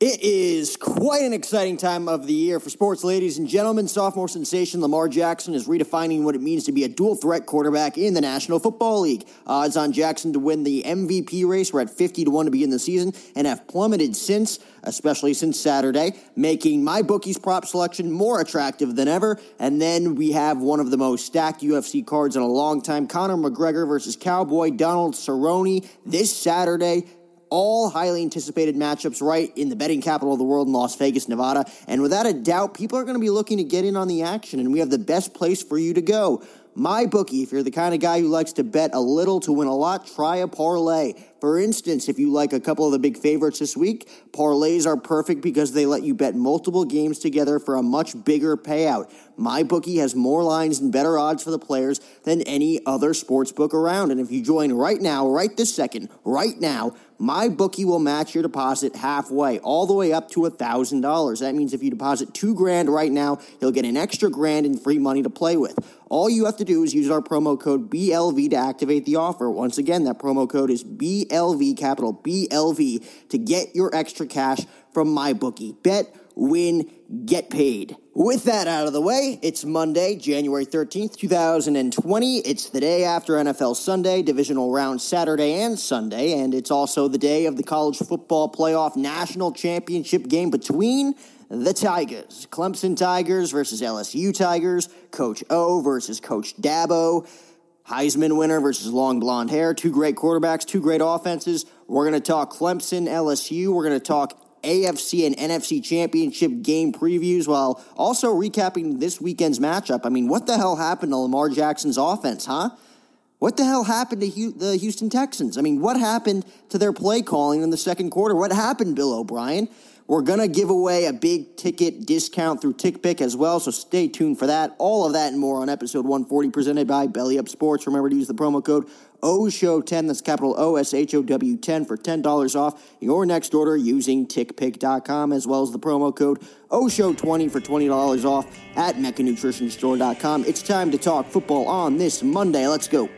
It is quite an exciting time of the year for sports, ladies and gentlemen. Sophomore sensation Lamar Jackson is redefining what it means to be a dual threat quarterback in the National Football League. Odds on Jackson to win the MVP race were at 50 to 1 to begin the season and have plummeted since, especially since Saturday, making my bookie's prop selection more attractive than ever. And then we have one of the most stacked UFC cards in a long time Conor McGregor versus Cowboy Donald Cerrone this Saturday all highly anticipated matchups right in the betting capital of the world in Las Vegas, Nevada. And without a doubt, people are going to be looking to get in on the action, and we have the best place for you to go. My bookie, if you're the kind of guy who likes to bet a little to win a lot, try a parlay. For instance, if you like a couple of the big favorites this week, parlays are perfect because they let you bet multiple games together for a much bigger payout. My bookie has more lines and better odds for the players than any other sports book around. And if you join right now, right this second, right now, my bookie will match your deposit halfway, all the way up to $1,000. That means if you deposit two grand right now, you'll get an extra grand in free money to play with. All you have to do is use our promo code BLV to activate the offer. Once again, that promo code is BLV, capital BLV, to get your extra cash from my bookie. Bet, win, get paid. With that out of the way, it's Monday, January 13th, 2020. It's the day after NFL Sunday, divisional round Saturday and Sunday, and it's also the day of the college football playoff national championship game between the Tigers. Clemson Tigers versus LSU Tigers, Coach O versus Coach Dabo. Heisman winner versus long blonde hair. Two great quarterbacks, two great offenses. We're going to talk Clemson, LSU. We're going to talk AFC and NFC championship game previews while also recapping this weekend's matchup. I mean, what the hell happened to Lamar Jackson's offense, huh? What the hell happened to the Houston Texans? I mean, what happened to their play calling in the second quarter? What happened, Bill O'Brien? We're going to give away a big ticket discount through TickPick as well, so stay tuned for that. All of that and more on episode 140 presented by Belly Up Sports. Remember to use the promo code OSHOW10, that's capital O S H O W 10 for $10 off your next order using TickPick.com, as well as the promo code OSHOW20 for $20 off at MeccaNutritionStore.com. It's time to talk football on this Monday. Let's go.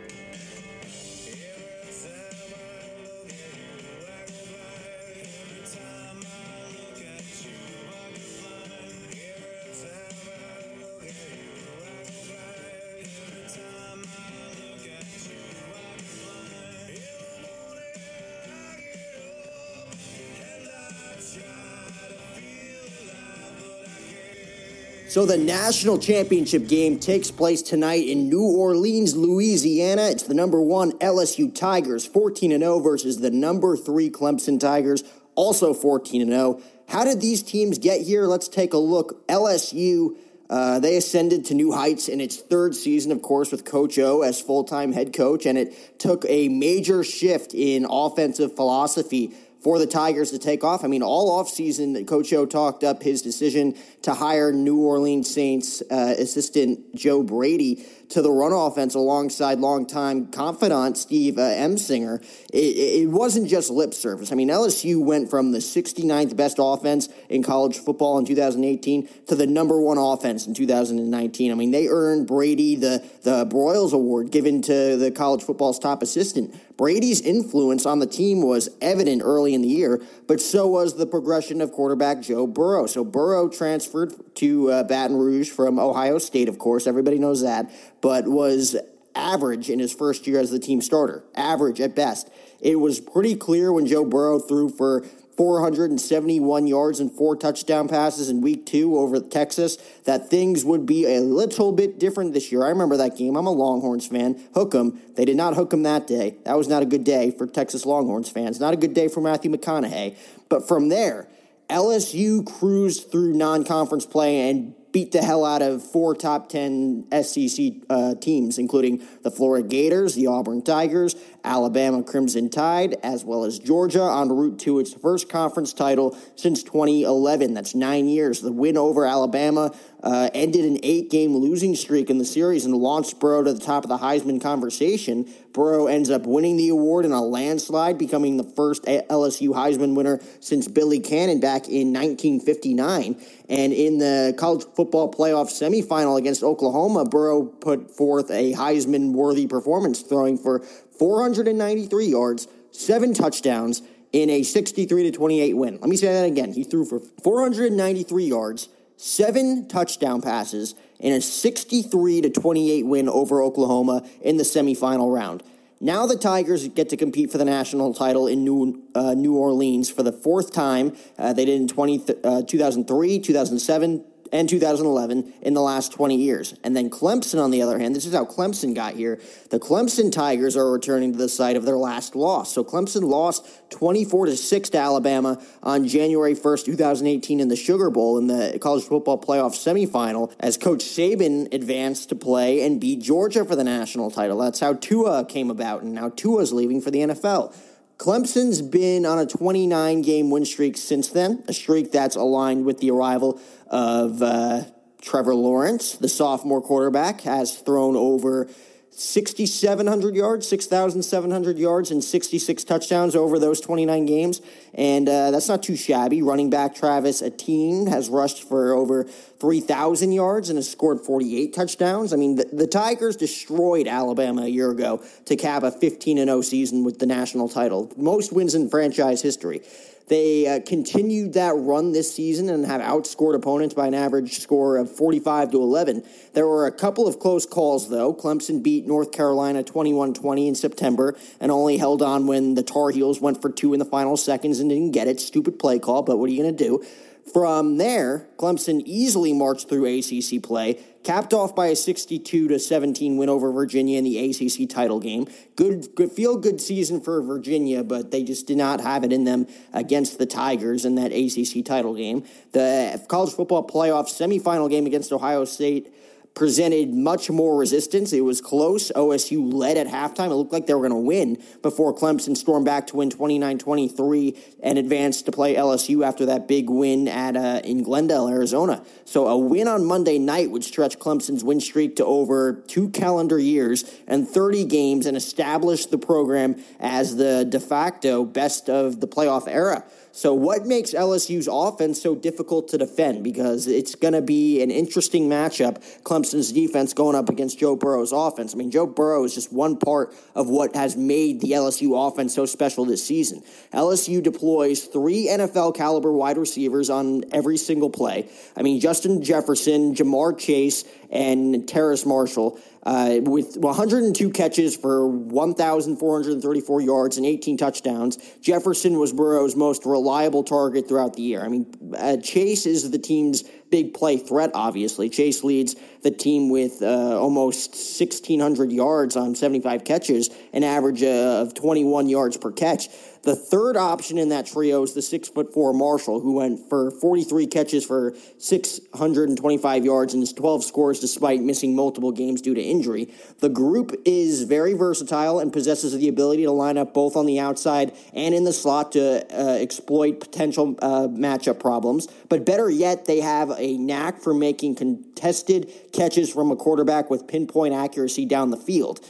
So the national championship game takes place tonight in New Orleans, Louisiana. It's the number one LSU Tigers, 14 0 versus the number three Clemson Tigers, also 14 0. How did these teams get here? Let's take a look. LSU. Uh, they ascended to new heights in its third season, of course, with Coach O as full time head coach, and it took a major shift in offensive philosophy for the Tigers to take off. I mean, all offseason, Coach O talked up his decision to hire New Orleans Saints uh, assistant Joe Brady to the run offense alongside longtime confidant Steve uh, Ensminger. It, it, wasn't just lip service. I mean, LSU went from the 69th best offense in college football in 2018 to the number one offense in 2019. I mean, they earned Brady the, the Broyles Award given to the college football's top assistant. Brady's influence on the team was evident early in the year, but so was the progression of quarterback Joe Burrow. So Burrow transferred to uh, Baton Rouge from Ohio State, of course. Everybody knows that but was average in his first year as the team starter, average at best. It was pretty clear when Joe Burrow threw for 471 yards and four touchdown passes in week two over Texas that things would be a little bit different this year. I remember that game. I'm a Longhorns fan. Hook Hook 'em. They did not hook hook 'em that day. That was not a good day for Texas Longhorns fans. Not a good day for Matthew McConaughey. But from there, LSU cruised through non conference play and beat the hell out of four top 10 SEC uh, teams, including the Florida Gators, the Auburn Tigers, Alabama Crimson Tide, as well as Georgia en route to its first conference title since 2011. That's nine years. The win over Alabama uh, ended an eight game losing streak in the series and launched Burrow to the top of the Heisman conversation. Burrow ends up winning the award in a landslide, becoming the first LSU Heisman winner since Billy Cannon back in 1959. And in the college football playoff semifinal against Oklahoma, Burrow put forth a Heisman worthy performance, throwing for 493 yards, seven touchdowns in a 63 to 28 win. Let me say that again. He threw for 493 yards, seven touchdown passes in a 63 to 28 win over Oklahoma in the semifinal round. Now the Tigers get to compete for the national title in New, uh, New Orleans for the fourth time. Uh, they did in 20, uh, 2003, 2007, and 2011 in the last 20 years. And then Clemson, on the other hand, this is how Clemson got here. The Clemson Tigers are returning to the site of their last loss. So Clemson lost 24 to 6 to Alabama on January 1st, 2018 in the Sugar Bowl in the college football playoff semifinal as Coach Saban advanced to play and beat Georgia for the national title. That's how Tua came about, and now Tua's leaving for the NFL. Clemson's been on a 29 game win streak since then, a streak that's aligned with the arrival of uh, Trevor Lawrence, the sophomore quarterback, has thrown over 6,700 yards, 6,700 yards, and 66 touchdowns over those 29 games. And uh, that's not too shabby. Running back Travis Etienne has rushed for over 3,000 yards and has scored 48 touchdowns. I mean, the, the Tigers destroyed Alabama a year ago to cap a 15 0 season with the national title, most wins in franchise history. They uh, continued that run this season and have outscored opponents by an average score of 45 to 11. There were a couple of close calls, though. Clemson beat North Carolina 21 20 in September and only held on when the Tar Heels went for two in the final seconds and didn't get it. Stupid play call, but what are you going to do? From there, Clemson easily marched through ACC play, capped off by a 62 to 17 win over Virginia in the ACC title game. Good, good feel good season for Virginia, but they just did not have it in them against the Tigers in that ACC title game. The college football playoff semifinal game against Ohio State presented much more resistance. It was close. OSU led at halftime. It looked like they were going to win before Clemson stormed back to win 29-23 and advanced to play LSU after that big win at uh, in Glendale, Arizona. So a win on Monday night would stretch Clemson's win streak to over two calendar years and 30 games and establish the program as the de facto best of the playoff era. So, what makes LSU's offense so difficult to defend? Because it's going to be an interesting matchup. Clemson's defense going up against Joe Burrow's offense. I mean, Joe Burrow is just one part of what has made the LSU offense so special this season. LSU deploys three NFL caliber wide receivers on every single play. I mean, Justin Jefferson, Ja'Marr Chase, and Terrace Marshall uh, with 102 catches for 1,434 yards and 18 touchdowns. Jefferson was Burrow's most reliable target throughout the year. I mean, uh, Chase is the team's big play threat, obviously. Chase leads the team with uh, almost 1,600 yards on 75 catches, an average uh, of 21 yards per catch. The third option in that trio is the six foot four Marshall, who went for 43 catches for 625 yards and 12 scores despite missing multiple games due to injury. The group is very versatile and possesses the ability to line up both on the outside and in the slot to uh, exploit potential uh, matchup problems. But better yet, they have a knack for making contested catches from a quarterback with pinpoint accuracy down the field.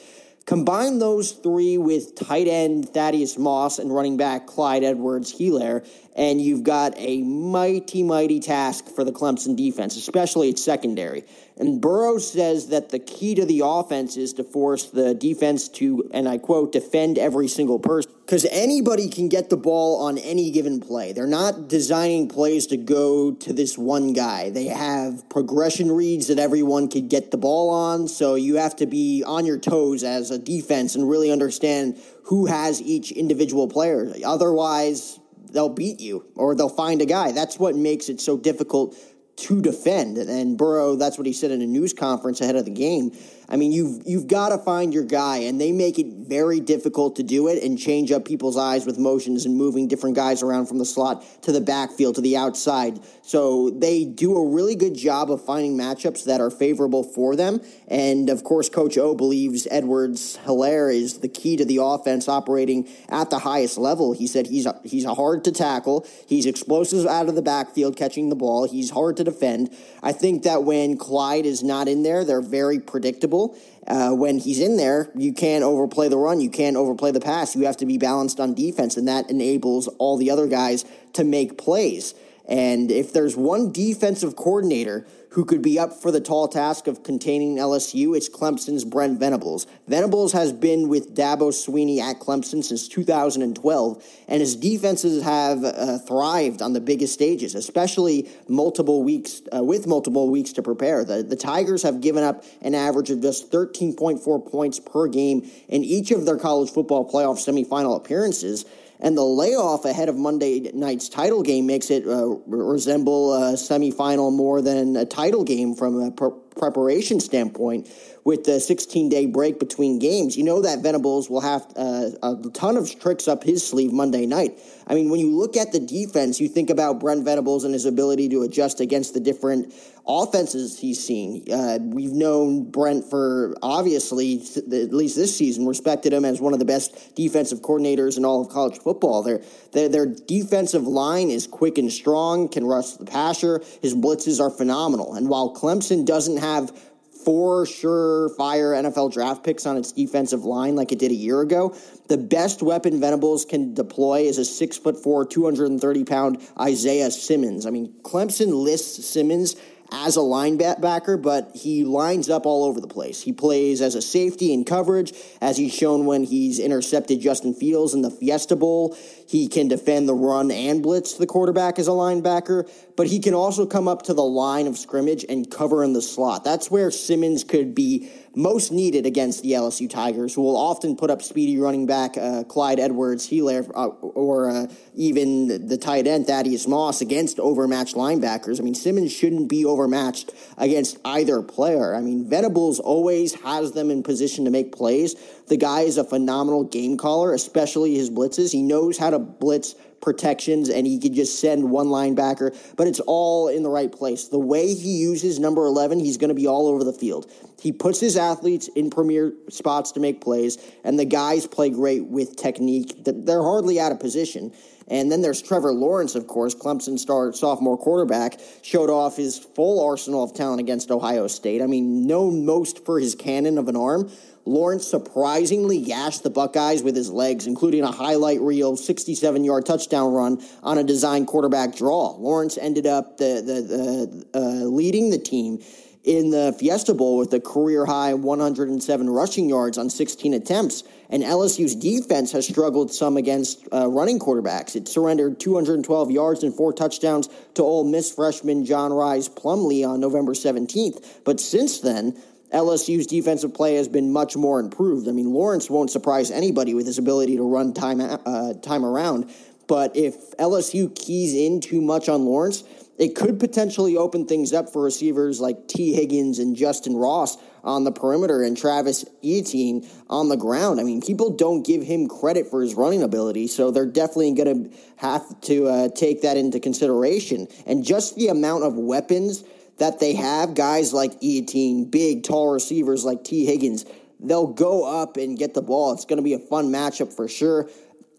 Combine those three with tight end Thaddeus Moss and running back Clyde Edwards Helaire, and you've got a mighty, mighty task for the Clemson defense, especially its secondary. And Burrows says that the key to the offense is to force the defense to, and I quote, defend every single person. Because anybody can get the ball on any given play. They're not designing plays to go to this one guy. They have progression reads that everyone could get the ball on. So you have to be on your toes as a defense and really understand who has each individual player. Otherwise, they'll beat you or they'll find a guy. That's what makes it so difficult to defend. And Burrow, that's what he said in a news conference ahead of the game. I mean, you've you've got to find your guy, and they make it very difficult to do it and change up people's eyes with motions and moving different guys around from the slot to the backfield to the outside. So they do a really good job of finding matchups that are favorable for them. And of course, Coach O believes Edwards Helaire is the key to the offense operating at the highest level. He said he's a, he's a hard to tackle. He's explosive out of the backfield catching the ball. He's hard to defend. I think that when Clyde is not in there, they're very predictable. Uh, when he's in there, you can't overplay the run. You can't overplay the pass. You have to be balanced on defense, and that enables all the other guys to make plays. And if there's one defensive coordinator who could be up for the tall task of containing LSU, it's Clemson's Brent Venables. Venables has been with Dabo Sweeney at Clemson since 2012, and his defenses have uh, thrived on the biggest stages, especially multiple weeks uh, with multiple weeks to prepare. The, the Tigers have given up an average of just 13.4 points per game in each of their college football playoff semifinal appearances. And the layoff ahead of Monday night's title game makes it uh, resemble a semifinal more than a title game from a pre- preparation standpoint. With the 16 day break between games, you know that Venables will have uh, a ton of tricks up his sleeve Monday night. I mean, when you look at the defense, you think about Brent Venables and his ability to adjust against the different offenses he's seen. Uh, we've known Brent for obviously, at least this season, respected him as one of the best defensive coordinators in all of college football. Their, their, their defensive line is quick and strong, can rush the passer. His blitzes are phenomenal. And while Clemson doesn't have four surefire NFL draft picks on its defensive line like it did a year ago. The best weapon Venables can deploy is a six foot four, 230 pound Isaiah Simmons. I mean, Clemson lists Simmons as a linebacker, but he lines up all over the place. He plays as a safety in coverage, as he's shown when he's intercepted Justin Fields in the Fiesta Bowl. He can defend the run and blitz the quarterback as a linebacker, but he can also come up to the line of scrimmage and cover in the slot. That's where Simmons could be most needed against the LSU Tigers, who will often put up speedy running back uh, Clyde Edwards Helaire uh, or uh, even the tight end Thaddeus Moss against overmatched linebackers. I mean, Simmons shouldn't be overmatched against either player. I mean, Venables always has them in position to make plays. The guy is a phenomenal game caller, especially his blitzes. He knows how to blitz protections and he could just send one linebacker, but it's all in the right place. The way he uses number 11, he's going to be all over the field. He puts his athletes in premier spots to make plays, and the guys play great with technique. They're hardly out of position. And then there's Trevor Lawrence, of course, Clemson star sophomore quarterback, showed off his full arsenal of talent against Ohio State. I mean, known most for his cannon of an arm, Lawrence surprisingly gashed the Buckeyes with his legs, including a highlight reel 67 yard touchdown run on a design quarterback draw. Lawrence ended up the, the, the uh, leading the team in the Fiesta Bowl with a career high 107 rushing yards on 16 attempts. And LSU's defense has struggled some against uh, running quarterbacks. It surrendered 212 yards and four touchdowns to Ole Miss freshman John Rhys Plumlee on November 17th. But since then, LSU's defensive play has been much more improved. I mean, Lawrence won't surprise anybody with his ability to run time uh, time around. But if LSU keys in too much on Lawrence, it could potentially open things up for receivers like Tee Higgins and Justin Ross on the perimeter and Travis Etienne on the ground. I mean, people don't give him credit for his running ability, so they're definitely going to have to uh, take that into consideration. And just the amount of weapons that they have guys like Etienne, big, tall receivers like Tee Higgins. They'll go up and get the ball. It's going to be a fun matchup for sure.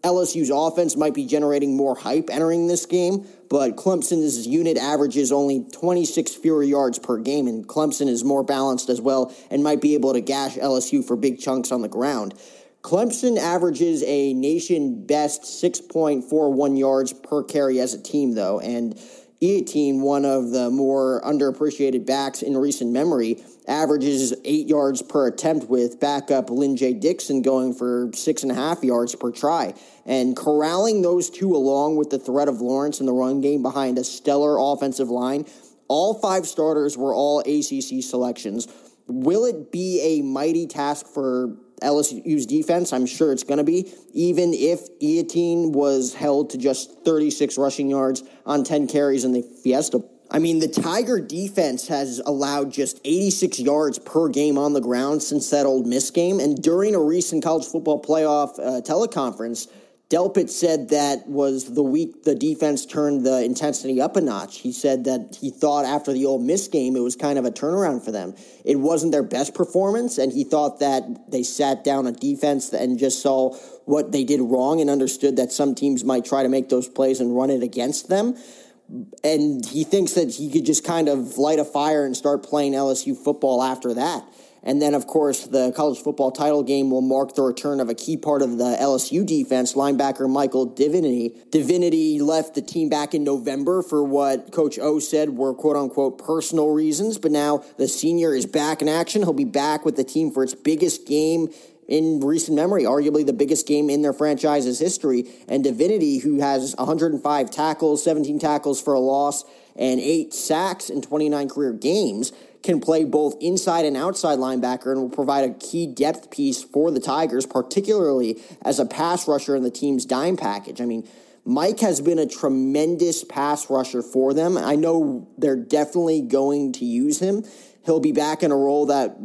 LSU's offense might be generating more hype entering this game, but Clemson's unit averages only 26 fewer yards per game, and Clemson is more balanced as well and might be able to gash LSU for big chunks on the ground. Clemson averages a nation best 6.41 yards per carry as a team, though, and Etienne, one of the more underappreciated backs in recent memory, averages eight yards per attempt with backup Lyn-J Dixon going for six and a half yards per try. And corralling those two along with the threat of Lawrence in the run game behind a stellar offensive line, all five starters were all ACC selections. Will it be a mighty task for LSU's defense. I'm sure it's going to be, even if Etienne was held to just 36 rushing yards on 10 carries in the Fiesta I mean, the Tiger defense has allowed just 86 yards per game on the ground since that Ole Miss game. And during a recent college football playoff uh, teleconference, Delpit said that was the week the defense turned the intensity up a notch. He said that he thought after the Ole Miss game, it was kind of a turnaround for them. It wasn't their best performance, and he thought that they sat down a defense and just saw what they did wrong and understood that some teams might try to make those plays and run it against them. And he thinks that he could just kind of light a fire and start playing LSU football after that. And then, of course, the college football title game will mark the return of a key part of the LSU defense, linebacker Michael Divinity. Divinity left the team back in November for what Coach O said were quote unquote personal reasons, but now the senior is back in action. He'll be back with the team for its biggest game in recent memory, arguably the biggest game in their franchise's history. And Divinity, who has 105 tackles, 17 tackles for a loss, and eight sacks in 29 career games, can play both inside and outside linebacker and will provide a key depth piece for the Tigers, particularly as a pass rusher in the team's dime package. I mean, Mike has been a tremendous pass rusher for them. I know they're definitely going to use him. He'll be back in a role that,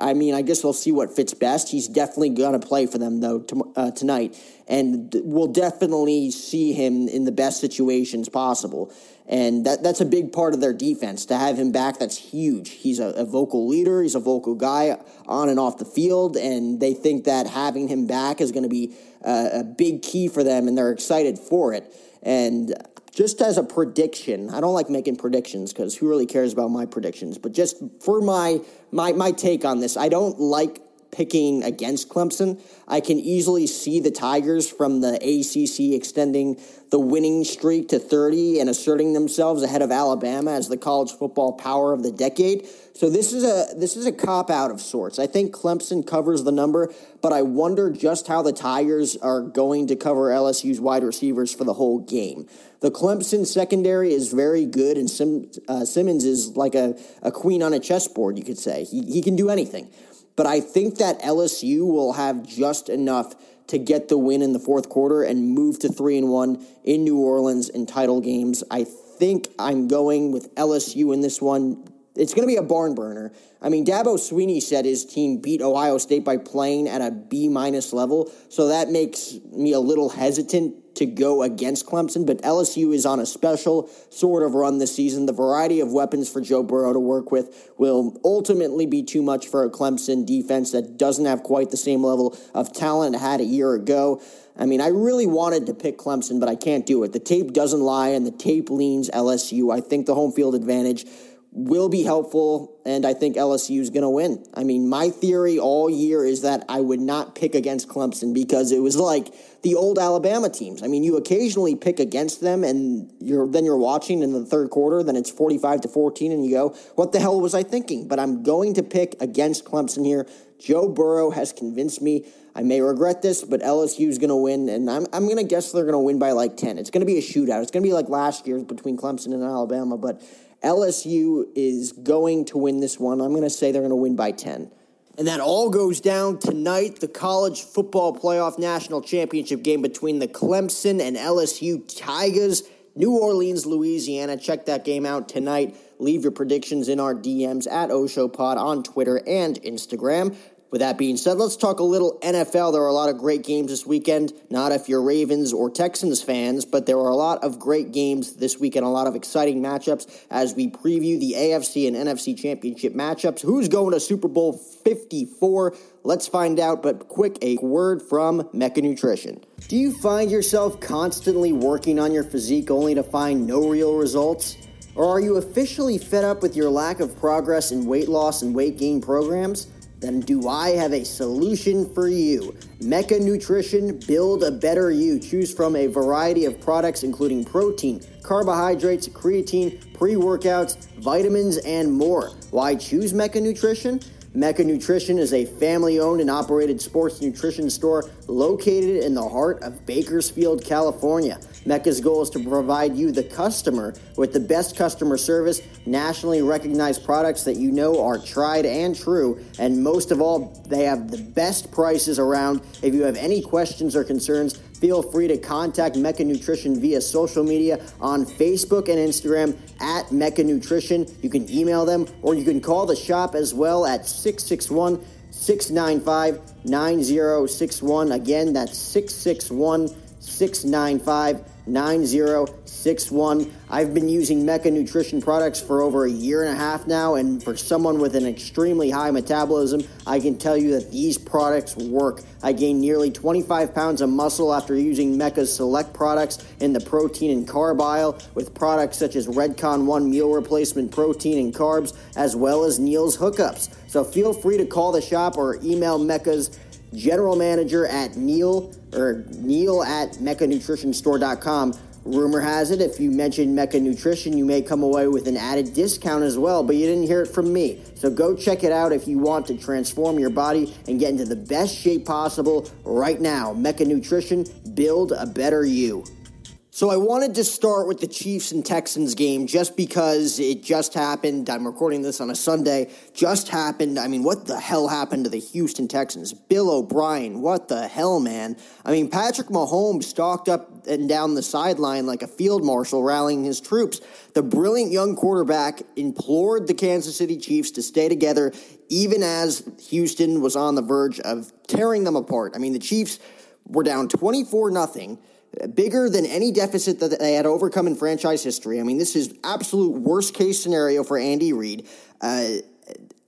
I mean, I guess we'll see what fits best. He's definitely going to play for them, though, to, uh, tonight. And we'll definitely see him in the best situations possible. And that, that's a big part of their defense. To have him back, that's huge. He's a, a, vocal leader, he's a vocal guy on and off the field, and they think that having him back is going to be a, a big key for them, and they're excited for it. And just as a prediction, I don't like making predictions because who really cares about my predictions? But just for my my my take on this, I don't like picking against Clemson. I can easily see the Tigers from the ACC extending the winning streak to 30 and asserting themselves ahead of Alabama as the college football power of the decade. So this is a this is a cop out of sorts. I think Clemson covers the number, but I wonder just how the Tigers are going to cover LSU's wide receivers for the whole game. The Clemson secondary is very good, and Sim, uh, Simmons is like a, a queen on a chessboard, you could say. He, he can do anything. But I think that LSU will have just enough to get the win in the fourth quarter and move to three and one in New Orleans in title games. I think I'm going with LSU in this one. It's going to be a barn burner. I mean, Dabo Sweeney said his team beat Ohio State by playing at a B minus level, so that makes me a little hesitant to go against Clemson, but LSU is on a special sort of run this season. The variety of weapons for Joe Burrow to work with will ultimately be too much for a Clemson defense that doesn't have quite the same level of talent it had a year ago. I mean, I really wanted to pick Clemson, but I can't do it. The tape doesn't lie, and the tape leans LSU. I think the home field advantage will be helpful, and I think LSU is going to win. I mean, my theory all year is that I would not pick against Clemson because it was like the old Alabama teams. I mean, you occasionally pick against them, and you're then you're watching in the third quarter, then it's forty-five to fourteen, and you go, "What the hell was I thinking?" But I'm going to pick against Clemson here. Joe Burrow has convinced me. I may regret this, but LSU is going to win, and I'm, I'm going to guess they're going to win by like 10. It's going to be a shootout. It's going to be like last year between Clemson and Alabama, but LSU is going to win this one. I'm going to say they're going to win by 10. And that all goes down tonight, the college football playoff national championship game between the Clemson and LSU Tigers. New Orleans, Louisiana. Check that game out tonight. Leave your predictions in our DMs at OshoPod on Twitter and Instagram. With that being said, let's talk a little NFL. There are a lot of great games this weekend. Not if you're Ravens or Texans fans, but there are a lot of great games this weekend, a lot of exciting matchups as we preview the AFC and NFC championship matchups. Who's going to Super Bowl 54? Let's find out, but quick, a word from Mecca Nutrition. Do you find yourself constantly working on your physique only to find no real results? Or are you officially fed up with your lack of progress in weight loss and weight gain programs? Then do I have a solution for you. Mecca Nutrition, build a better you. Choose from a variety of products including protein, carbohydrates, creatine, pre workouts, vitamins, and more. Why choose Mecca Nutrition? Mecca Nutrition is a family owned and operated sports nutrition store located in the heart of Bakersfield, California. Mecca's goal is to provide you, the customer, with the best customer service, nationally recognized products that you know are tried and true, and most of all, they have the best prices around. If you have any questions or concerns, Feel free to contact Mecca Nutrition via social media on Facebook and Instagram at Mecca Nutrition. You can email them or you can call the shop as well at 661 695 9061. Again, that's 661 695 9061. I've been using Mecca Nutrition products for over a year and a half now, and for someone with an extremely high metabolism, I can tell you that these products work. I gained nearly 25 pounds of muscle after using Mecca's select products in the protein and carb aisle, with products such as Redcon 1 meal replacement protein and carbs, as well as Neil's hookups. So feel free to call the shop or email Mecca's general manager at Neil or Neil at meccanutritionstore.com. Rumor has it, if you mention Mecca Nutrition, you may come away with an added discount as well, but you didn't hear it from me. So go check it out if you want to transform your body and get into the best shape possible right now. Mecca Nutrition, build a better you. So I wanted to start with the Chiefs and Texans game just because it just happened. I'm recording this on a Sunday. Just happened. I mean, what the hell happened to the Houston Texans? Bill O'Brien, what the hell, man? I mean, Patrick Mahomes stalked up and down the sideline like a field marshal rallying his troops. The brilliant young quarterback implored the Kansas City Chiefs to stay together even as Houston was on the verge of tearing them apart. I mean, the Chiefs were down 24 nothing bigger than any deficit that they had overcome in franchise history. I mean, this is absolute worst case scenario for Andy Reid. Uh,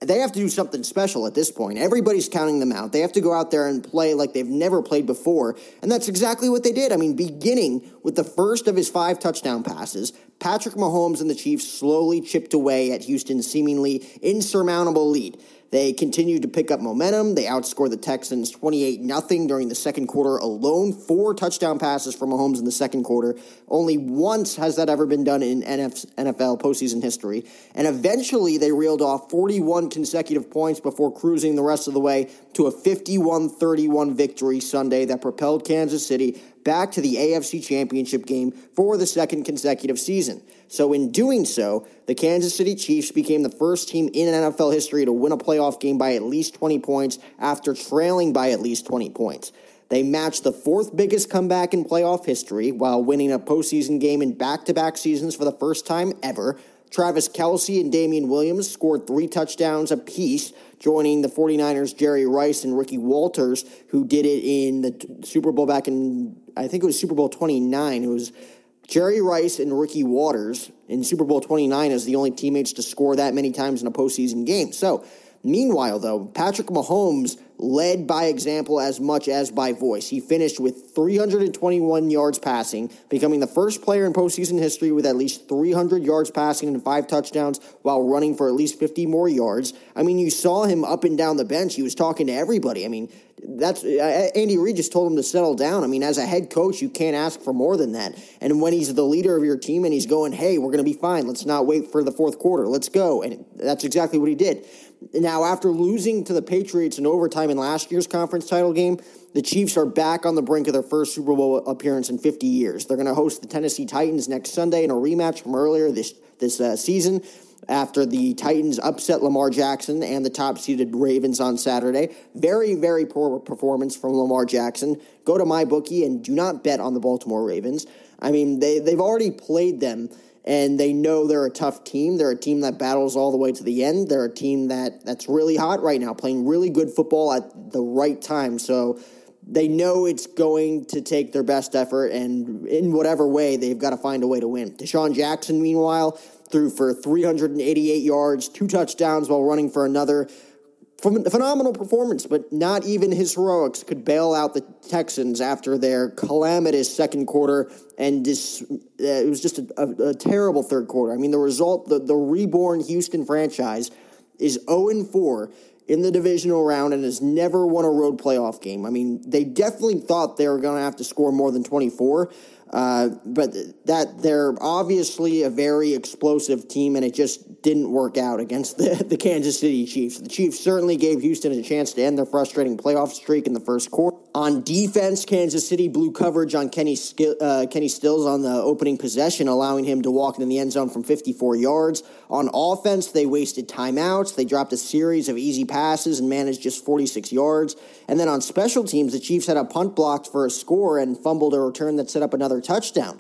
they have to do something special at this point. Everybody's counting them out. They have to go out there and play like they've never played before. And that's exactly what they did. I mean, beginning with the first of his five touchdown passes, Patrick Mahomes and the Chiefs slowly chipped away at Houston's seemingly insurmountable lead. They continued to pick up momentum. They outscored the Texans 28 0 during the second quarter alone. Four touchdown passes from Mahomes in the second quarter. Only once has that ever been done in NFL postseason history. And eventually they reeled off 41 consecutive points before cruising the rest of the way to a 51 31 victory Sunday that propelled Kansas City back to the AFC Championship game for the second consecutive season. So, in doing so, the Kansas City Chiefs became the first team in NFL history to win a playoff game by at least 20 points after trailing by at least 20 points. They matched the fourth biggest comeback in playoff history while winning a postseason game in back to back seasons for the first time ever. Travis Kelce and Damien Williams scored three touchdowns apiece, joining the 49ers' Jerry Rice and Ricky Watters, who did it in the Super Bowl back in, I think it was Super Bowl 29. It was Jerry Rice and Ricky Watters in Super Bowl 29 as the only teammates to score that many times in a postseason game. So, meanwhile, though, Patrick Mahomes led by example as much as by voice. He finished with 321 yards passing, becoming the first player in postseason history with at least 300 yards passing and five touchdowns while running for at least 50 more yards. I mean, you saw him up and down the bench. He was talking to everybody. I mean, that's Andy Reid just told him to settle down. I mean, as a head coach, you can't ask for more than that. And when he's the leader of your team and he's going, "Hey, we're going to be fine. Let's not wait for the fourth quarter. Let's go." And that's exactly what he did. Now, after losing to the Patriots in overtime in last year's conference title game, the Chiefs are back on the brink of their first Super Bowl appearance in 50 years. They're going to host the Tennessee Titans next Sunday in a rematch from earlier this this uh, season after the Titans upset Lamar Jackson and the top seeded Ravens on Saturday. Very, very poor performance from Lamar Jackson. Go to my bookie and do not bet on the Baltimore Ravens. I mean, they, they've already played them and they know they're a tough team. They're a team that battles all the way to the end. They're a team that that's really hot right now, playing really good football at the right time. So they know it's going to take their best effort, and in whatever way, they've got to find a way to win. DeSean Jackson, meanwhile, threw for 388 yards, two touchdowns while running for another phenomenal performance, but not even his heroics could bail out the Texans after their calamitous second quarter, and this, uh, it was just a, a, a, terrible third quarter. I mean, the result, the, the reborn Houston franchise is 0 4 in the divisional round and has never won a road playoff game. I mean, they definitely thought they were going to have to score more than 24. Uh, but that they're obviously a very explosive team, and it just didn't work out against the, the Kansas City Chiefs. The Chiefs certainly gave Houston a chance to end their frustrating playoff streak in the first quarter. On defense, Kansas City blew coverage on Kenny, uh, Kenny Stills on the opening possession, allowing him to walk in the end zone from 54 yards. On offense, they wasted timeouts. They dropped a series of easy passes and managed just 46 yards. And then on special teams, the Chiefs had a punt blocked for a score and fumbled a return that set up another touchdown.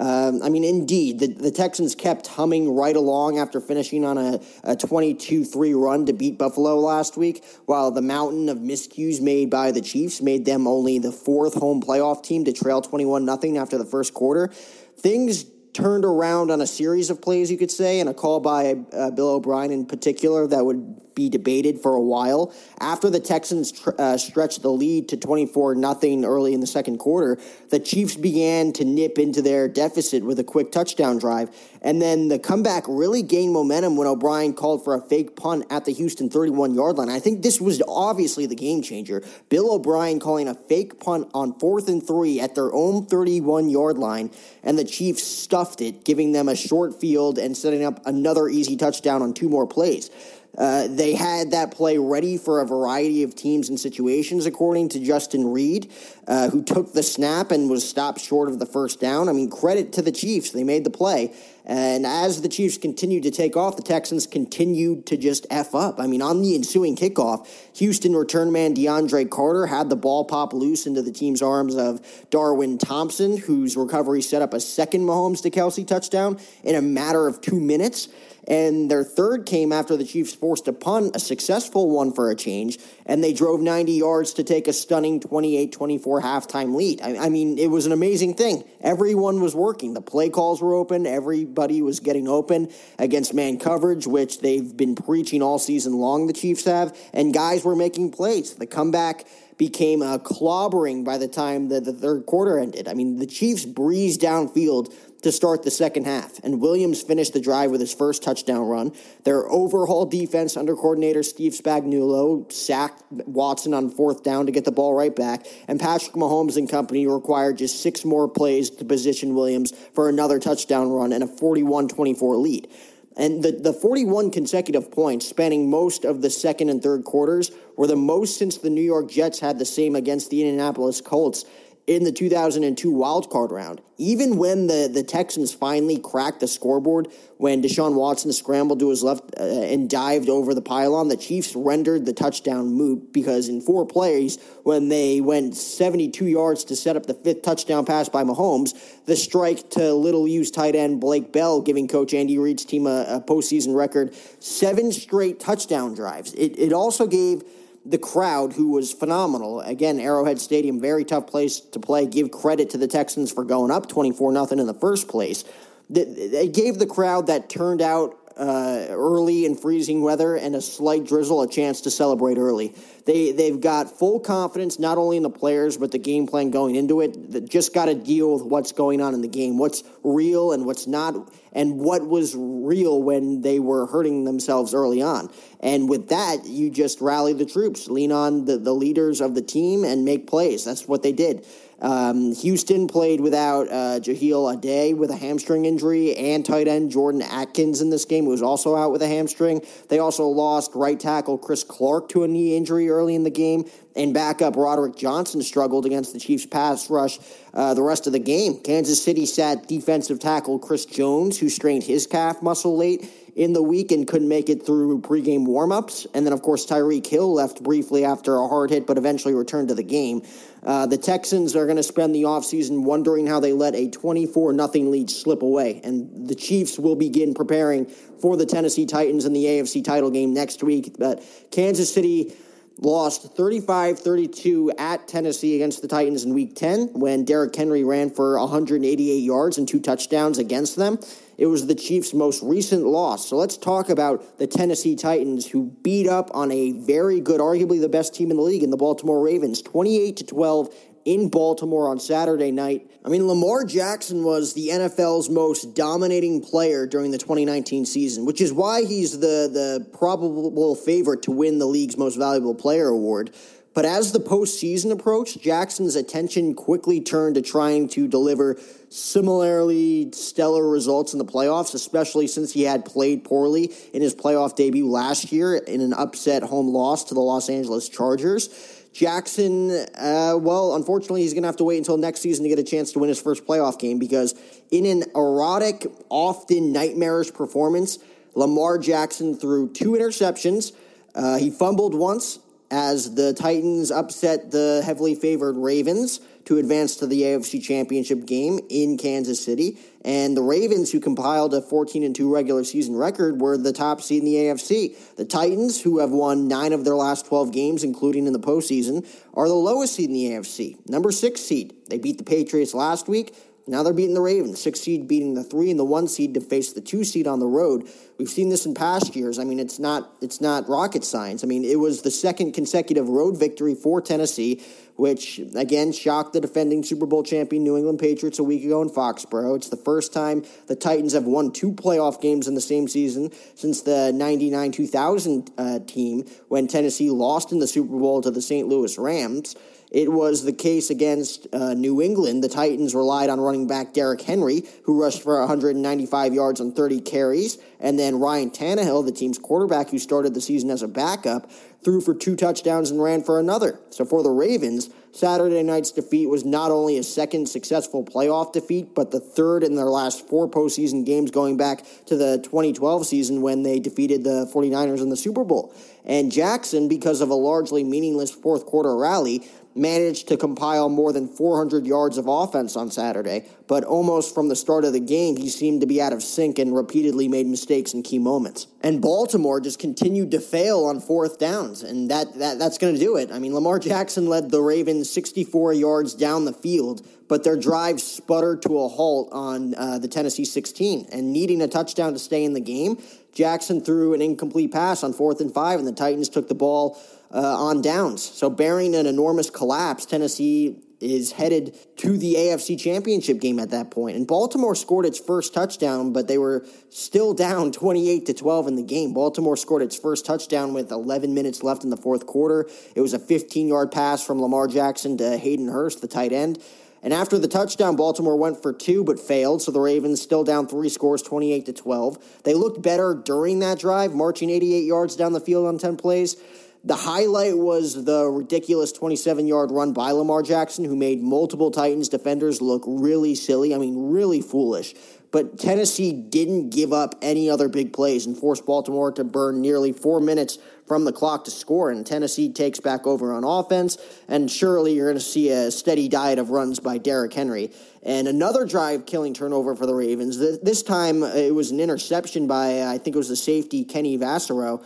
Um, I mean, indeed, the, the Texans kept humming right along after finishing on a, a 22-3 run to beat Buffalo last week, while the mountain of miscues made by the Chiefs made them only the fourth home playoff team to trail 21-0 after the first quarter. Things turned around on a series of plays, you could say, and a call by uh, Bill O'Brien in particular that would be debated for a while. After the Texans tr- uh, stretched the lead to 24 nothing early in the second quarter, the Chiefs began to nip into their deficit with a quick touchdown drive. And then the comeback really gained momentum when O'Brien called for a fake punt at the Houston 31 yard line. I think this was obviously the game changer. Bill O'Brien calling a fake punt on fourth and three at their own 31 yard line, and the Chiefs stuffed it, giving them a short field and setting up another easy touchdown on two more plays. Uh, they had that play ready for a variety of teams and situations, according to Justin Reid, uh, who took the snap and was stopped short of the first down. I mean, credit to the Chiefs. They made the play. And as the Chiefs continued to take off, the Texans continued to just F up. I mean, on the ensuing kickoff, Houston return man DeAndre Carter had the ball pop loose into the team's arms of Darwin Thompson, whose recovery set up a second Mahomes to Kelce touchdown in a matter of two minutes. And their third came after the Chiefs forced a punt, a successful one for a change, and they drove 90 yards to take a stunning 28 24 halftime lead. I, I, mean, it was an amazing thing. Everyone was working. The play calls were open, everybody was getting open against man coverage, which they've been preaching all season long, the Chiefs have, and guys were making plays. The comeback became a clobbering by the time the, the third quarter ended. I mean, the Chiefs breezed downfield to start the second half, and Williams finished the drive with his first touchdown run. Their overhaul defense under coordinator Steve Spagnuolo sacked Watson on fourth down to get the ball right back, and Patrick Mahomes and company required just six more plays to position Williams for another touchdown run and a 41 24 lead. And the, the 41 consecutive points spanning most of the second and third quarters were the most since the New York Jets had the same against the Indianapolis Colts in the 2002 wildcard round. Even when the, the Texans finally cracked the scoreboard, when Deshaun Watson scrambled to his left uh, and dived over the pylon, the Chiefs rendered the touchdown moot because in four plays, when they went 72 yards to set up the fifth touchdown pass by Mahomes, the strike to little used tight end Blake Bell, giving coach Andy Reid's team a, a postseason record, seven straight touchdown drives. It, it also gave the crowd, who was phenomenal. Again, Arrowhead Stadium, very tough place to play. Give credit to the Texans for going up 24 nothing in the first place. They gave the crowd that turned out uh, early in freezing weather and a slight drizzle a chance to celebrate early. They they've got full confidence not only in the players but the game plan going into it. That just got to deal with what's going on in the game, what's real and what's not, and what was real when they were hurting themselves early on. And with that, you just rally the troops, lean on the, the leaders of the team, and make plays. That's what they did. Um, Houston played without uh, Jahleel Addae with a hamstring injury and tight end Jordan Akins in this game, who was also out with a hamstring. They also lost right tackle Chris Clark to a knee injury early in the game, and backup Roderick Johnson struggled against the Chiefs' pass rush uh, the rest of the game. Kansas City sat defensive tackle Chris Jones, who strained his calf muscle late in the week and couldn't make it through pregame warmups. And then, of course, Tyreek Hill left briefly after a hard hit, but eventually returned to the game. Uh, the Texans are going to spend the offseason wondering how they let a 24 0 lead slip away. And the Chiefs will begin preparing for the Tennessee Titans in the AFC title game next week. But Kansas City lost 35 32 at Tennessee against the Titans in week 10 when Derrick Henry ran for 188 yards and two touchdowns against them. It was the Chiefs' most recent loss. So let's talk about the Tennessee Titans who beat up on a very good, arguably the best team in the league in the Baltimore Ravens, 28 to 12 in Baltimore on Saturday night. I mean, Lamar Jackson was the NFL's most dominating player during the 2019 season, which is why he's the, the probable favorite to win the league's most valuable player award. But as the postseason approached, Jackson's attention quickly turned to trying to deliver similarly stellar results in the playoffs, especially since he had played poorly in his playoff debut last year in an upset home loss to the Los Angeles Chargers. Jackson, uh, well, unfortunately, he's going to have to wait until next season to get a chance to win his first playoff game because in an erotic, often nightmarish performance, Lamar Jackson threw two interceptions. Uh, he fumbled once as the Titans upset the heavily favored Ravens to advance to the AFC Championship game in Kansas City. And the Ravens, who compiled a 14 and 2 regular season record, were the top seed in the AFC. The Titans, who have won nine of their last 12 games, including in the postseason, are the lowest seed in the AFC, number six seed. They beat the Patriots last week. Now they're beating the Ravens, six seed beating the three and the one seed to face the two seed on the road. We've seen this in past years. I mean, it's not it's not rocket science. I mean, it was the second consecutive road victory for Tennessee, which again shocked the defending Super Bowl champion New England Patriots a week ago in Foxborough. It's the first time the Titans have won two playoff games in the same season since the 99-2000 uh, team when Tennessee lost in the Super Bowl to the St. Louis Rams. It was the case against uh, New England. The Titans relied on running back Derrick Henry, who rushed for 195 yards on 30 carries. And then Ryan Tannehill, the team's quarterback who started the season as a backup, threw for two touchdowns and ran for another. So for the Ravens, Saturday night's defeat was not only a second successful playoff defeat, but the third in their last four postseason games going back to the 2012 season when they defeated the 49ers in the Super Bowl. And Jackson, because of a largely meaningless fourth quarter rally, managed to compile more than 400 yards of offense on Saturday, but almost from the start of the game, he seemed to be out of sync and repeatedly made mistakes in key moments. And Baltimore just continued to fail on fourth downs, and that, that that's going to do it. I mean, Lamar Jackson led the Ravens 64 yards down the field, but their drive sputtered to a halt on uh, the Tennessee 16, and needing a touchdown to stay in the game, Jackson threw an incomplete pass on fourth and five, and the Titans took the ball uh, on downs. So, bearing an enormous collapse, Tennessee is headed to the AFC Championship game at that point. And Baltimore scored its first touchdown, but they were still down 28 to 12 in the game. Baltimore scored its first touchdown with 11 minutes left in the fourth quarter. It was a 15-yard pass from Lamar Jackson to Hayden Hurst, the tight end. And after the touchdown, Baltimore went for two but failed, so the Ravens still down three scores, 28 to 12. They looked better during that drive, marching 88 yards down the field on 10 plays. The highlight was the ridiculous 27 yard run by Lamar Jackson, who made multiple Titans defenders look really silly. I mean, really foolish. But Tennessee didn't give up any other big plays and forced Baltimore to burn nearly four minutes from the clock to score. And Tennessee takes back over on offense. And surely you're going to see a steady diet of runs by Derrick Henry. And another drive killing turnover for the Ravens. This time uh, it was an interception by, I think it was the safety, Kenny Vaccaro.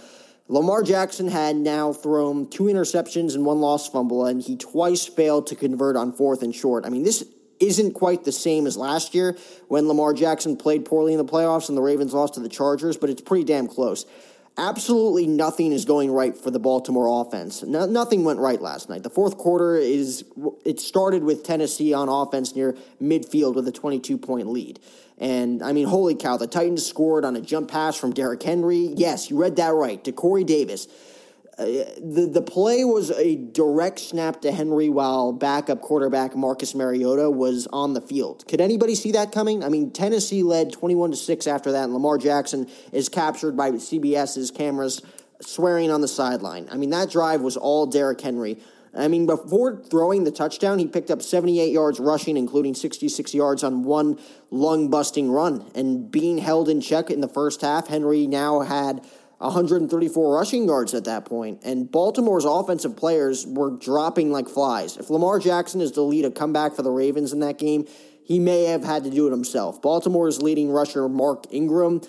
Lamar Jackson had now thrown two interceptions and one lost fumble, and he twice failed to convert on fourth and short. I mean, this isn't quite the same as last year when Lamar Jackson played poorly in the playoffs and the Ravens lost to the Chargers, but it's pretty damn close. Absolutely nothing is going right for the Baltimore offense. No, nothing went right last night. The fourth quarter is it started with Tennessee on offense near midfield with a 22 point lead. And I mean, holy cow, the Titans scored on a jump pass from Derrick Henry. Yes, you read that right, to Corey Davis. The the play was a direct snap to Henry while backup quarterback Marcus Mariota was on the field. Could anybody see that coming? I mean, Tennessee led 21 to 6 after that and Lamar Jackson is captured by CBS's cameras swearing on the sideline. I mean, that drive was all Derrick Henry. I mean, before throwing the touchdown, he picked up 78 yards rushing, including 66 yards on one lung busting run. And being held in check in the first half, Henry now had 134 rushing yards at that. And Baltimore's offensive players were dropping like flies. If Lamar Jackson is to lead a comeback for the Ravens in that game, he may have had to do it himself. Baltimore's leading rusher, Mark Ingram,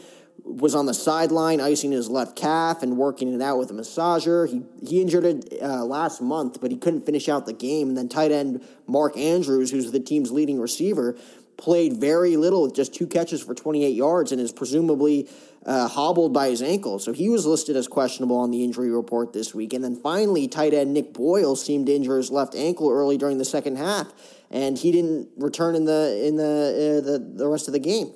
was on the sideline icing his left calf and working it out with a massager. He he injured it uh, last month, but he couldn't finish out the game. And then tight end Mark Andrews, who's the team's leading receiver, played very little with just two catches for 28 yards and is presumably uh, hobbled by his ankle. So he was listed as questionable on the injury report this week. And then finally, tight end Nick Boyle seemed to injure his left ankle early during the second half, and he didn't return in the in the uh, the, the rest of the game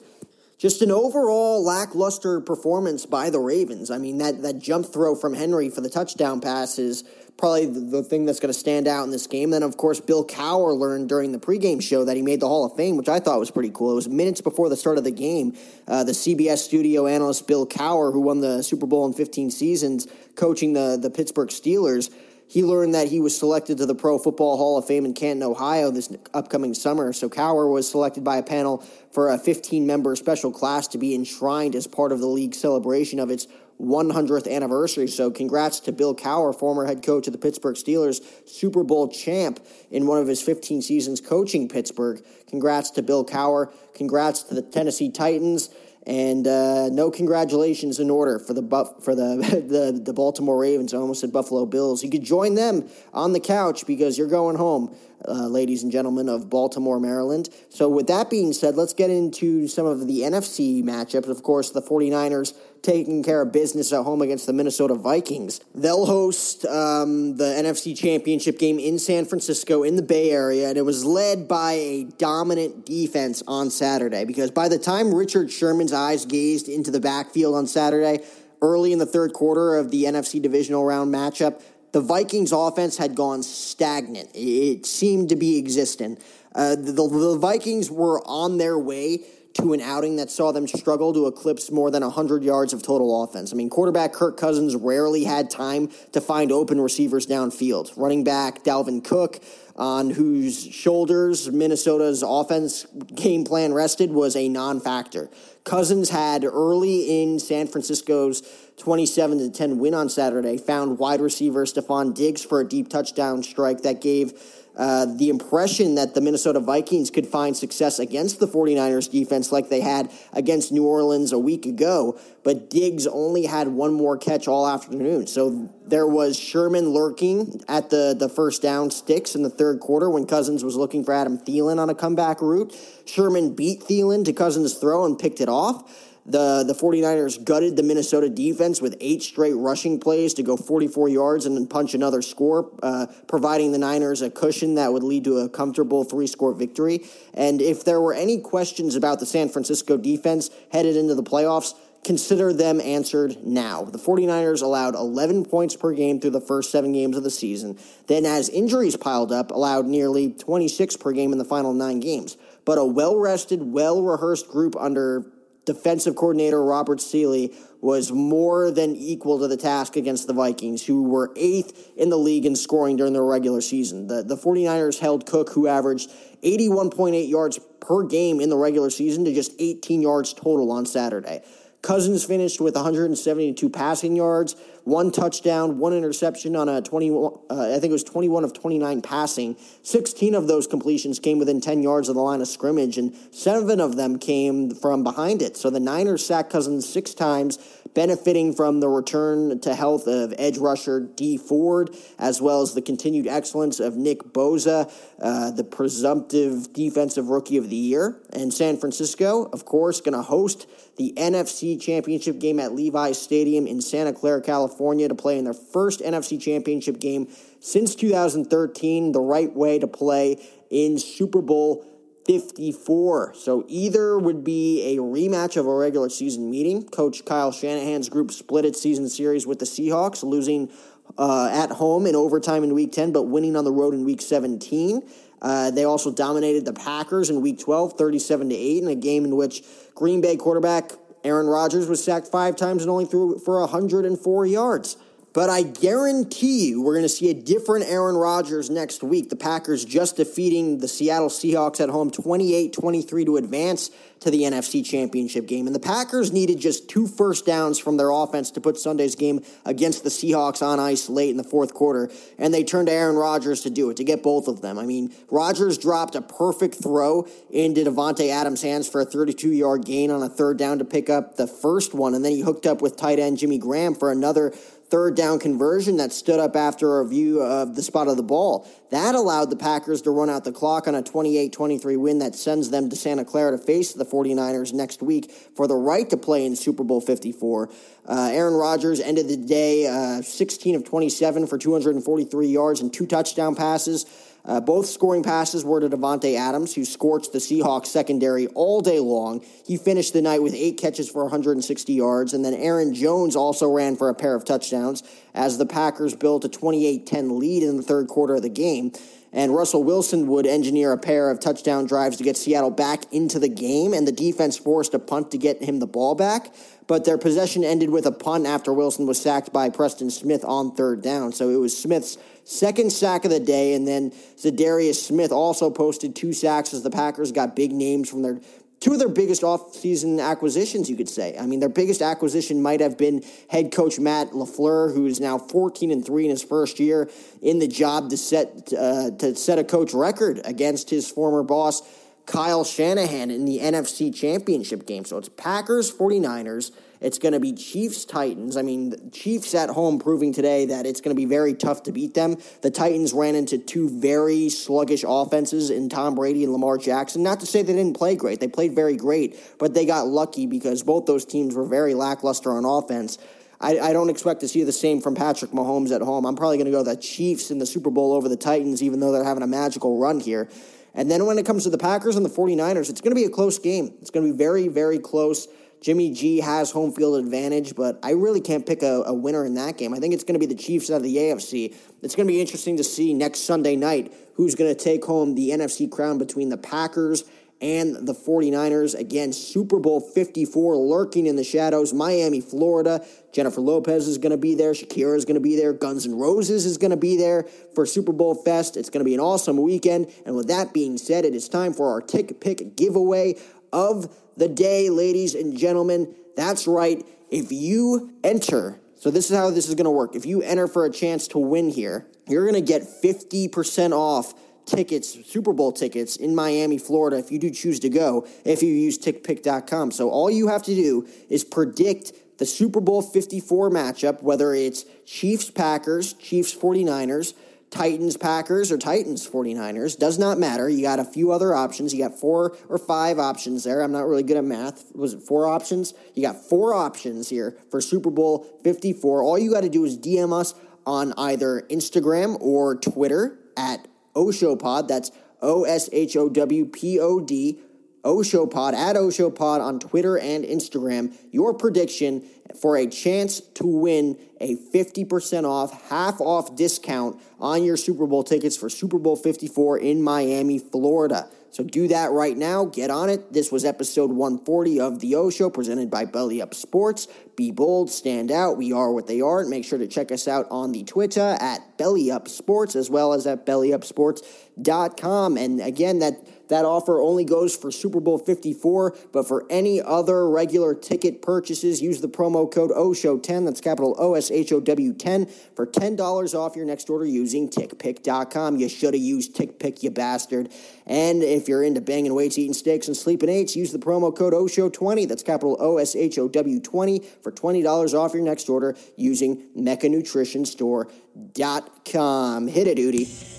just an overall lackluster performance by the Ravens. I mean, that, that jump throw from Henry for the touchdown pass is probably the, thing that's going to stand out in this game. Then, of course, Bill Cowher learned during the pregame show that he made the Hall of Fame, which I thought was pretty cool. It was minutes before the start of the game. Uh, the CBS studio analyst Bill Cowher, who won the Super Bowl in 15 seasons, coaching the the Pittsburgh Steelers he learned that he was selected to the Pro Football Hall of Fame in Canton, Ohio this upcoming summer. So Cowher was selected by a panel for a 15 member special class to be enshrined as part of the league celebration of its 100th anniversary. So congrats to Bill Cowher, former head coach of the Pittsburgh Steelers, Super Bowl champ in one of his 15 seasons coaching Pittsburgh. Congrats to Bill Cowher. Congrats to the Tennessee Titans. And uh, no congratulations in order for the buff for the, the the Baltimore Ravens. I almost said Buffalo Bills. You could join them on the couch because you're going home, uh, ladies and gentlemen of Baltimore, Maryland. So with that being said, let's get into some of the NFC matchups. Of course, the 49ers taking care of business at home against the Minnesota Vikings. They'll host um, the NFC Championship game in San Francisco in the Bay Area, and it was led by a dominant defense on Saturday because by the time Richard Sherman's eyes gazed into the backfield on Saturday, early in the third quarter of the NFC divisional round matchup, the Vikings offense had gone stagnant. It seemed to be existent. Uh, the, the Vikings were on their way to an outing that saw them struggle to eclipse more than 100 yards of total offense. I mean, quarterback Kirk Cousins rarely had time to find open receivers downfield. Running back Dalvin Cook, on whose shoulders Minnesota's offense game plan rested, was a non factor. Cousins had early in San Francisco's 27 to 10 win on Saturday found wide receiver Stefon Diggs for a deep touchdown strike that gave uh, the impression that the Minnesota Vikings could find success against the 49ers defense like they had against New Orleans a week ago. But Diggs only had one more catch all afternoon. So there was Sherman lurking at the, the first down sticks in the third quarter when Cousins was looking for Adam Thielen on a comeback route. Sherman beat Thielen to Cousins' throw and picked it off. The, the 49ers gutted the Minnesota defense with eight straight rushing plays to go 44 yards and then punch another score, uh, providing the Niners a cushion that would lead to a comfortable three score victory. And if there were any questions about the San Francisco defense headed into the playoffs, consider them answered now. The 49ers allowed 11 points per game through the first seven games of the season. Then, as injuries piled up, allowed nearly 26 per game in the final nine games. But a well rested, well rehearsed group under defensive coordinator Robert Saleh was more than equal to the task against the Vikings, who were eighth in the league in scoring during the regular season. The, the 49ers held Cook, who averaged 81.8 yards per game in the regular season, to just 18 yards total on Saturday. Cousins finished with 172 passing yards, one touchdown, one interception on a 21, uh, I think it was 21 of 29 passing. 16 of those completions came within 10 yards of the line of scrimmage, and seven of them came from behind it. So the Niners sacked Cousins six times, benefiting from the return to health of edge rusher Dee Ford, as well as the continued excellence of Nick Bosa, uh, the presumptive defensive rookie of the year. And San Francisco, of course, going to host the NFC Championship game at Levi's Stadium in Santa Clara, California, to play in their first NFC Championship game since 2013, the right way to play in Super Bowl 54. So either would be a rematch of a regular season meeting. Coach Kyle Shanahan's group split its season series with the Seahawks, losing uh, at home in overtime in week 10, but winning on the road in week 17. Uh, they also dominated the Packers in week 12, 37 to 8, in a game in which Green Bay quarterback Aaron Rodgers was sacked five times and only threw for 104 yards. But I guarantee you we're going to see a different Aaron Rodgers next week. The Packers just defeating the Seattle Seahawks at home 28 23 to advance to the NFC Championship game. And the Packers needed just two first downs from their offense to put Sunday's game against the Seahawks on ice late in the fourth quarter. And they turned to Aaron Rodgers to do it, to get both of them. I mean, Rodgers dropped a perfect throw into Davante Adams' hands for a 32 yard gain on a third down to pick up the first one. And then he hooked up with tight end Jimmy Graham for another third down conversion that stood up after a review of the spot of the ball. That allowed the Packers to run out the clock on a 28 23 win that sends them to Santa Clara to face the 49ers next week for the right to play in Super Bowl 54. Uh, Aaron Rodgers ended the day uh, 16 of 27 for 243 yards and two touchdown passes. Uh, both scoring passes were to Davante Adams, who scorched the Seahawks secondary all day long. He finished the night with eight catches for 160 yards, and then Aaron Jones also ran for a pair of touchdowns as the Packers built a 28-10 lead in the third quarter of the game. And Russell Wilson would engineer a pair of touchdown drives to get Seattle back into the game, and the defense forced a punt to get him the ball back but their possession ended with a punt after Wilson was sacked by Preston Smith on third down. So it was Smith's second sack of the day, and then Za'Darius Smith also posted two sacks as the Packers got big names from their two of their biggest offseason acquisitions, you could say. I mean, their biggest acquisition might have been head coach Matt LaFleur, who is now 14 and 3 in his first year in the job to set uh, to set a coach record against his former boss Kyle Shanahan in the NFC Championship game. So it's Packers, 49ers. It's going to be Chiefs, Titans. I mean, Chiefs at home proving today that it's going to be very tough to beat them. The Titans ran into two very sluggish offenses in Tom Brady and Lamar Jackson. Not to say they didn't play great, they played very great, but they got lucky because both those teams were very lackluster on offense. I, I, don't expect to see the same from Patrick Mahomes at home. I'm probably going to go the Chiefs in the Super Bowl over the Titans, even though they're having a magical run here. And then when it comes to the Packers and the 49ers, it's going to be a close game. It's going to be very, very close. Jimmy G has home field advantage, but I really can't pick a, a winner in that game. I think it's going to be the Chiefs out of the AFC. It's going to be interesting to see next Sunday night who's going to take home the NFC crown between the Packers and the 49ers. Again, Super Bowl 54 lurking in the shadows. Miami, Florida. Jennifer Lopez is going to be there. Shakira is going to be there. Guns N' Roses is going to be there for Super Bowl Fest. It's going to be an awesome weekend. And with that being said, it is time for our TickPick giveaway of the day, ladies and gentlemen. That's right. If you enter, so this is how this is going to work. If you enter for a chance to win here, you're going to get 50% off tickets, Super Bowl tickets in Miami, Florida, if you do choose to go, if you use tickpick.com. So all you have to do is predict the Super Bowl 54 matchup, whether it's Chiefs Packers, Chiefs 49ers, Titans Packers, or Titans 49ers. Does not matter. You got a few other options. You got four or five options there. I'm not really good at math. Was it four options? You got four options here for Super Bowl 54. All you got to do is DM us on either Instagram or Twitter at Oshowpod. That's O S H O W P O D. Oshowpod at Oshowpod on Twitter and Instagram. Your prediction for a chance to win a 50% off, half off discount on your Super Bowl tickets for Super Bowl 54 in Miami, Florida. So do that right now. Get on it. This was episode 140 of The O Show presented by Belly Up Sports. Be bold, stand out. We are what they are. Make sure to check us out on the Twitter at Belly Up Sports as well as at bellyupsports.com. And again, that that offer only goes for Super Bowl 54, but for any other regular ticket purchases, use the promo code OSHOW10, that's capital O S H O W 10, for $10 off your next order using tickpick.com. You should have used TickPick, you bastard. And if you're into banging weights, eating steaks, and sleeping eights, use the promo code OSHOW20, that's capital O S H O W 20, for $20 off your next order using MechaNutritionStore.com. Hit it, Udi.